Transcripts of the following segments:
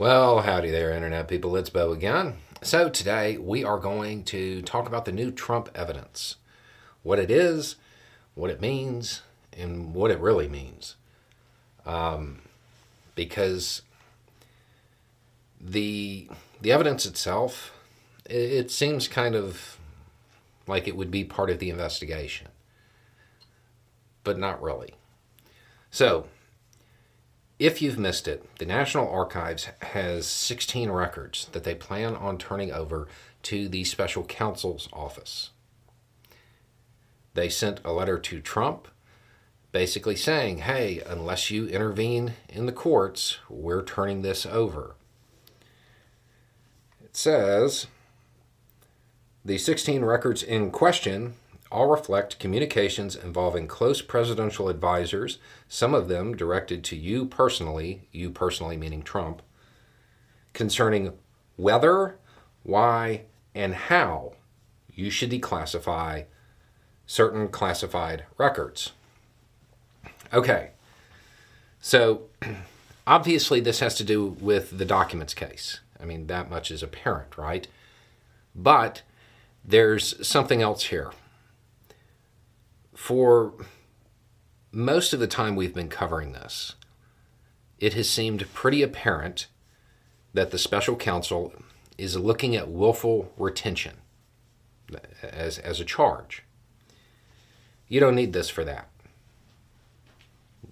Well, howdy there, Internet people. It's Beau again. So, today we are going to talk about the new Trump evidence what it is, what it means, and what it really means. Um, because the, the evidence itself, it, it seems kind of like it would be part of the investigation, but not really. So, if you've missed it, the National Archives has 16 records that they plan on turning over to the special counsel's office. They sent a letter to Trump basically saying, hey, unless you intervene in the courts, we're turning this over. It says the 16 records in question all reflect communications involving close presidential advisors, some of them directed to you personally, you personally meaning Trump, concerning whether, why, and how you should declassify certain classified records. Okay, so obviously this has to do with the documents case. I mean, that much is apparent, right? But there's something else here for most of the time we've been covering this, it has seemed pretty apparent that the special counsel is looking at willful retention as, as a charge. You don't need this for that.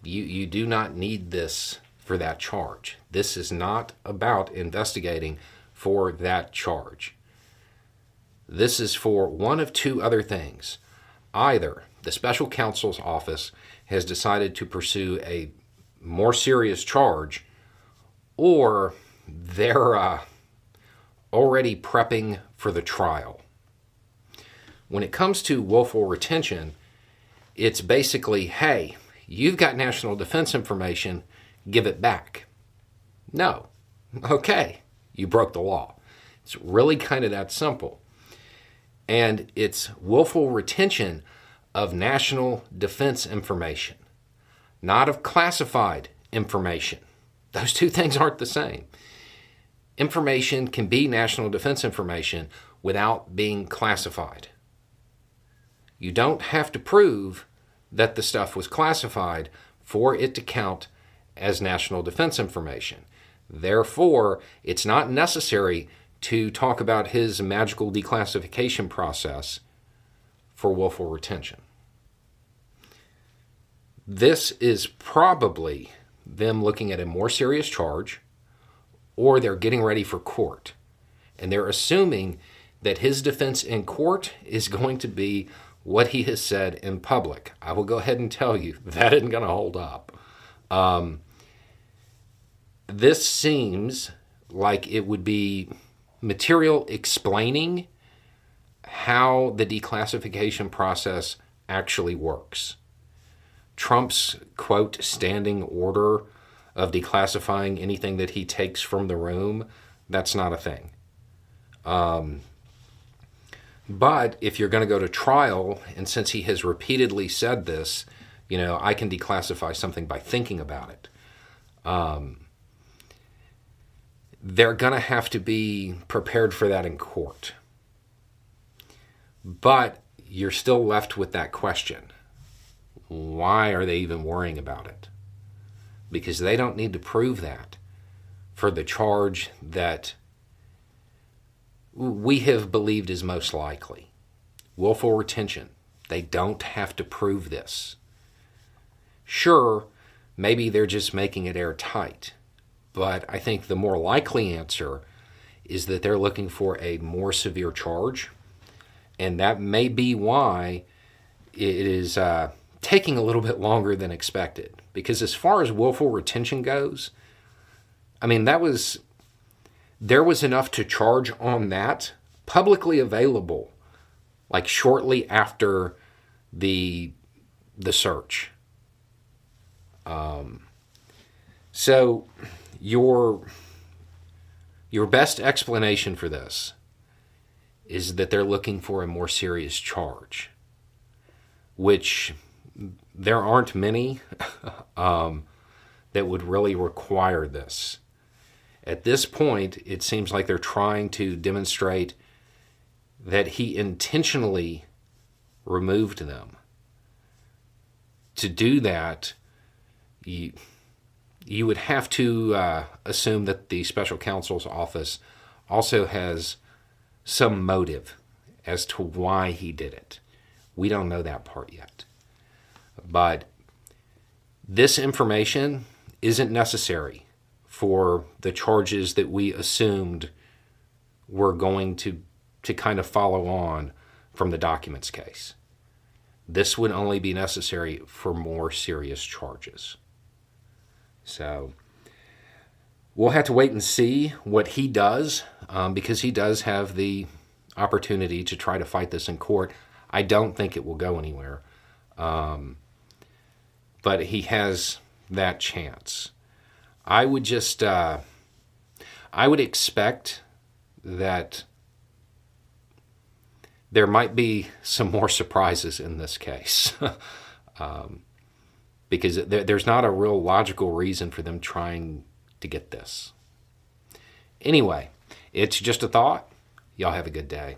You, you do not need this for that charge. This is not about investigating for that charge. This is for one of two other things. Either the special counsel's office has decided to pursue a more serious charge, or they're uh, already prepping for the trial. When it comes to willful retention, it's basically hey, you've got national defense information, give it back. No. Okay, you broke the law. It's really kind of that simple. And it's willful retention of national defense information, not of classified information. Those two things aren't the same. Information can be national defense information without being classified. You don't have to prove that the stuff was classified for it to count as national defense information. Therefore, it's not necessary to talk about his magical declassification process for willful retention. This is probably them looking at a more serious charge or they're getting ready for court. And they're assuming that his defense in court is going to be what he has said in public. I will go ahead and tell you that isn't going to hold up. Um, this seems like it would be material explaining how the declassification process actually works. Trump's quote standing order of declassifying anything that he takes from the room, that's not a thing. Um, but if you're going to go to trial, and since he has repeatedly said this, you know, I can declassify something by thinking about it. Um, they're going to have to be prepared for that in court. But you're still left with that question why are they even worrying about it? Because they don't need to prove that for the charge that we have believed is most likely willful retention. They don't have to prove this. Sure, maybe they're just making it airtight, but I think the more likely answer is that they're looking for a more severe charge, and that may be why it is. Uh, taking a little bit longer than expected. Because as far as willful retention goes, I mean, that was, there was enough to charge on that publicly available, like shortly after the, the search. Um, so your, your best explanation for this is that they're looking for a more serious charge, which there aren't many um, that would really require this. At this point, it seems like they're trying to demonstrate that he intentionally removed them. To do that, you, you would have to uh, assume that the special counsel's office also has some motive as to why he did it. We don't know that part yet. But this information isn't necessary for the charges that we assumed were going to, to kind of follow on from the documents case. This would only be necessary for more serious charges. So we'll have to wait and see what he does um, because he does have the opportunity to try to fight this in court. I don't think it will go anywhere. Um, but he has that chance. I would just, uh, I would expect that there might be some more surprises in this case. um, because there, there's not a real logical reason for them trying to get this. Anyway, it's just a thought. Y'all have a good day.